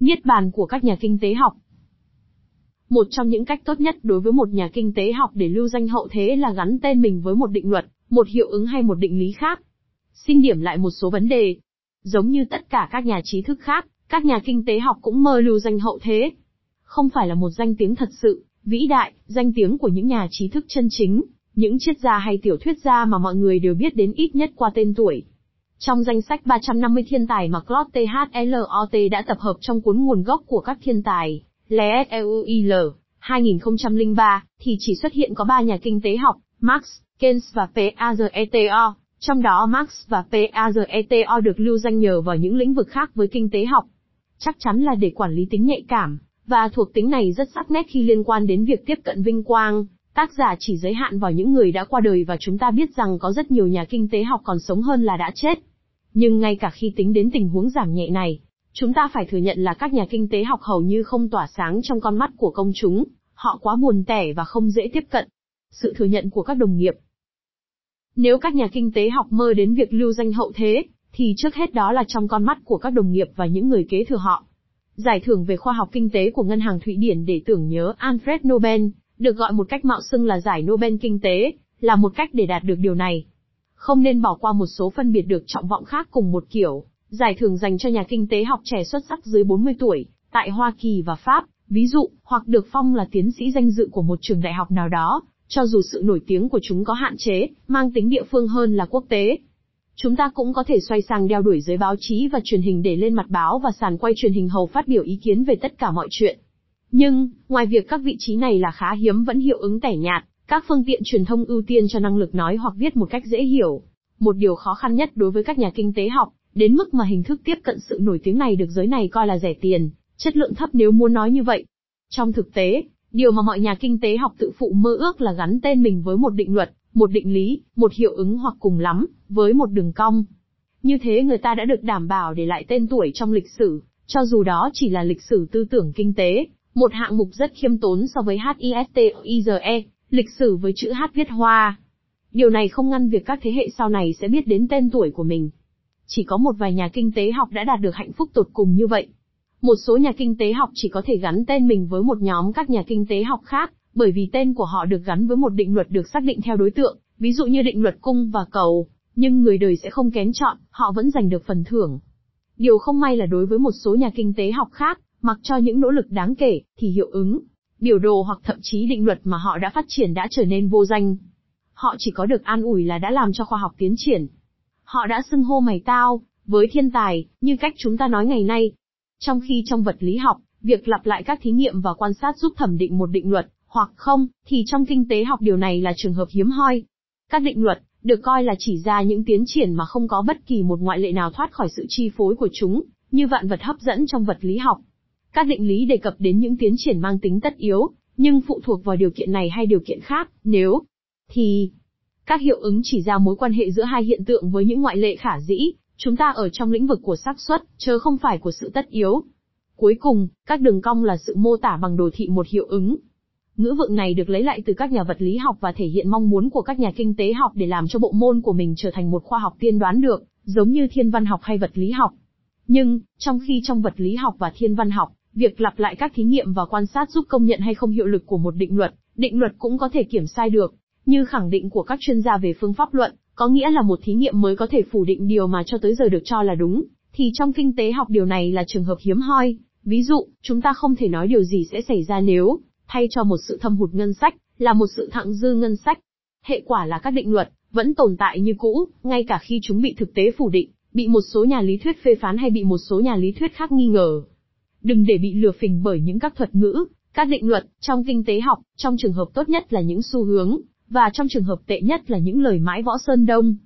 Niết bàn của các nhà kinh tế học Một trong những cách tốt nhất đối với một nhà kinh tế học để lưu danh hậu thế là gắn tên mình với một định luật, một hiệu ứng hay một định lý khác. Xin điểm lại một số vấn đề. Giống như tất cả các nhà trí thức khác, các nhà kinh tế học cũng mơ lưu danh hậu thế. Không phải là một danh tiếng thật sự, vĩ đại, danh tiếng của những nhà trí thức chân chính, những triết gia hay tiểu thuyết gia mà mọi người đều biết đến ít nhất qua tên tuổi. Trong danh sách 350 thiên tài mà Clot THLOT đã tập hợp trong cuốn nguồn gốc của các thiên tài, LSEUIL, 2003, thì chỉ xuất hiện có 3 nhà kinh tế học, Marx, Keynes và Piaget. Trong đó Marx và Piaget được lưu danh nhờ vào những lĩnh vực khác với kinh tế học. Chắc chắn là để quản lý tính nhạy cảm, và thuộc tính này rất sắc nét khi liên quan đến việc tiếp cận vinh quang. Tác giả chỉ giới hạn vào những người đã qua đời và chúng ta biết rằng có rất nhiều nhà kinh tế học còn sống hơn là đã chết. Nhưng ngay cả khi tính đến tình huống giảm nhẹ này, chúng ta phải thừa nhận là các nhà kinh tế học hầu như không tỏa sáng trong con mắt của công chúng, họ quá buồn tẻ và không dễ tiếp cận. Sự thừa nhận của các đồng nghiệp. Nếu các nhà kinh tế học mơ đến việc lưu danh hậu thế, thì trước hết đó là trong con mắt của các đồng nghiệp và những người kế thừa họ. Giải thưởng về khoa học kinh tế của Ngân hàng Thụy Điển để tưởng nhớ Alfred Nobel, được gọi một cách mạo xưng là giải Nobel Kinh tế, là một cách để đạt được điều này. Không nên bỏ qua một số phân biệt được trọng vọng khác cùng một kiểu. Giải thưởng dành cho nhà kinh tế học trẻ xuất sắc dưới 40 tuổi, tại Hoa Kỳ và Pháp, ví dụ, hoặc được phong là tiến sĩ danh dự của một trường đại học nào đó, cho dù sự nổi tiếng của chúng có hạn chế, mang tính địa phương hơn là quốc tế. Chúng ta cũng có thể xoay sang đeo đuổi giới báo chí và truyền hình để lên mặt báo và sàn quay truyền hình hầu phát biểu ý kiến về tất cả mọi chuyện. Nhưng, ngoài việc các vị trí này là khá hiếm vẫn hiệu ứng tẻ nhạt, các phương tiện truyền thông ưu tiên cho năng lực nói hoặc viết một cách dễ hiểu. Một điều khó khăn nhất đối với các nhà kinh tế học, đến mức mà hình thức tiếp cận sự nổi tiếng này được giới này coi là rẻ tiền, chất lượng thấp nếu muốn nói như vậy. Trong thực tế, điều mà mọi nhà kinh tế học tự phụ mơ ước là gắn tên mình với một định luật, một định lý, một hiệu ứng hoặc cùng lắm, với một đường cong. Như thế người ta đã được đảm bảo để lại tên tuổi trong lịch sử, cho dù đó chỉ là lịch sử tư tưởng kinh tế, một hạng mục rất khiêm tốn so với HISTOIZE, lịch sử với chữ H viết hoa. Điều này không ngăn việc các thế hệ sau này sẽ biết đến tên tuổi của mình. Chỉ có một vài nhà kinh tế học đã đạt được hạnh phúc tột cùng như vậy. Một số nhà kinh tế học chỉ có thể gắn tên mình với một nhóm các nhà kinh tế học khác, bởi vì tên của họ được gắn với một định luật được xác định theo đối tượng, ví dụ như định luật cung và cầu, nhưng người đời sẽ không kén chọn, họ vẫn giành được phần thưởng. Điều không may là đối với một số nhà kinh tế học khác, mặc cho những nỗ lực đáng kể, thì hiệu ứng, biểu đồ hoặc thậm chí định luật mà họ đã phát triển đã trở nên vô danh. Họ chỉ có được an ủi là đã làm cho khoa học tiến triển. Họ đã xưng hô mày tao, với thiên tài, như cách chúng ta nói ngày nay. Trong khi trong vật lý học, việc lặp lại các thí nghiệm và quan sát giúp thẩm định một định luật, hoặc không, thì trong kinh tế học điều này là trường hợp hiếm hoi. Các định luật, được coi là chỉ ra những tiến triển mà không có bất kỳ một ngoại lệ nào thoát khỏi sự chi phối của chúng, như vạn vật hấp dẫn trong vật lý học. Các định lý đề cập đến những tiến triển mang tính tất yếu, nhưng phụ thuộc vào điều kiện này hay điều kiện khác, nếu, thì, các hiệu ứng chỉ ra mối quan hệ giữa hai hiện tượng với những ngoại lệ khả dĩ, chúng ta ở trong lĩnh vực của xác suất, chớ không phải của sự tất yếu. Cuối cùng, các đường cong là sự mô tả bằng đồ thị một hiệu ứng. Ngữ vựng này được lấy lại từ các nhà vật lý học và thể hiện mong muốn của các nhà kinh tế học để làm cho bộ môn của mình trở thành một khoa học tiên đoán được, giống như thiên văn học hay vật lý học. Nhưng, trong khi trong vật lý học và thiên văn học, việc lặp lại các thí nghiệm và quan sát giúp công nhận hay không hiệu lực của một định luật, định luật cũng có thể kiểm sai được, như khẳng định của các chuyên gia về phương pháp luận, có nghĩa là một thí nghiệm mới có thể phủ định điều mà cho tới giờ được cho là đúng, thì trong kinh tế học điều này là trường hợp hiếm hoi. Ví dụ, chúng ta không thể nói điều gì sẽ xảy ra nếu, thay cho một sự thâm hụt ngân sách, là một sự thặng dư ngân sách. Hệ quả là các định luật, vẫn tồn tại như cũ, ngay cả khi chúng bị thực tế phủ định, bị một số nhà lý thuyết phê phán hay bị một số nhà lý thuyết khác nghi ngờ. Đừng để bị lừa phình bởi những các thuật ngữ, các định luật, trong kinh tế học, trong trường hợp tốt nhất là những xu hướng, và trong trường hợp tệ nhất là những lời mãi võ sơn đông.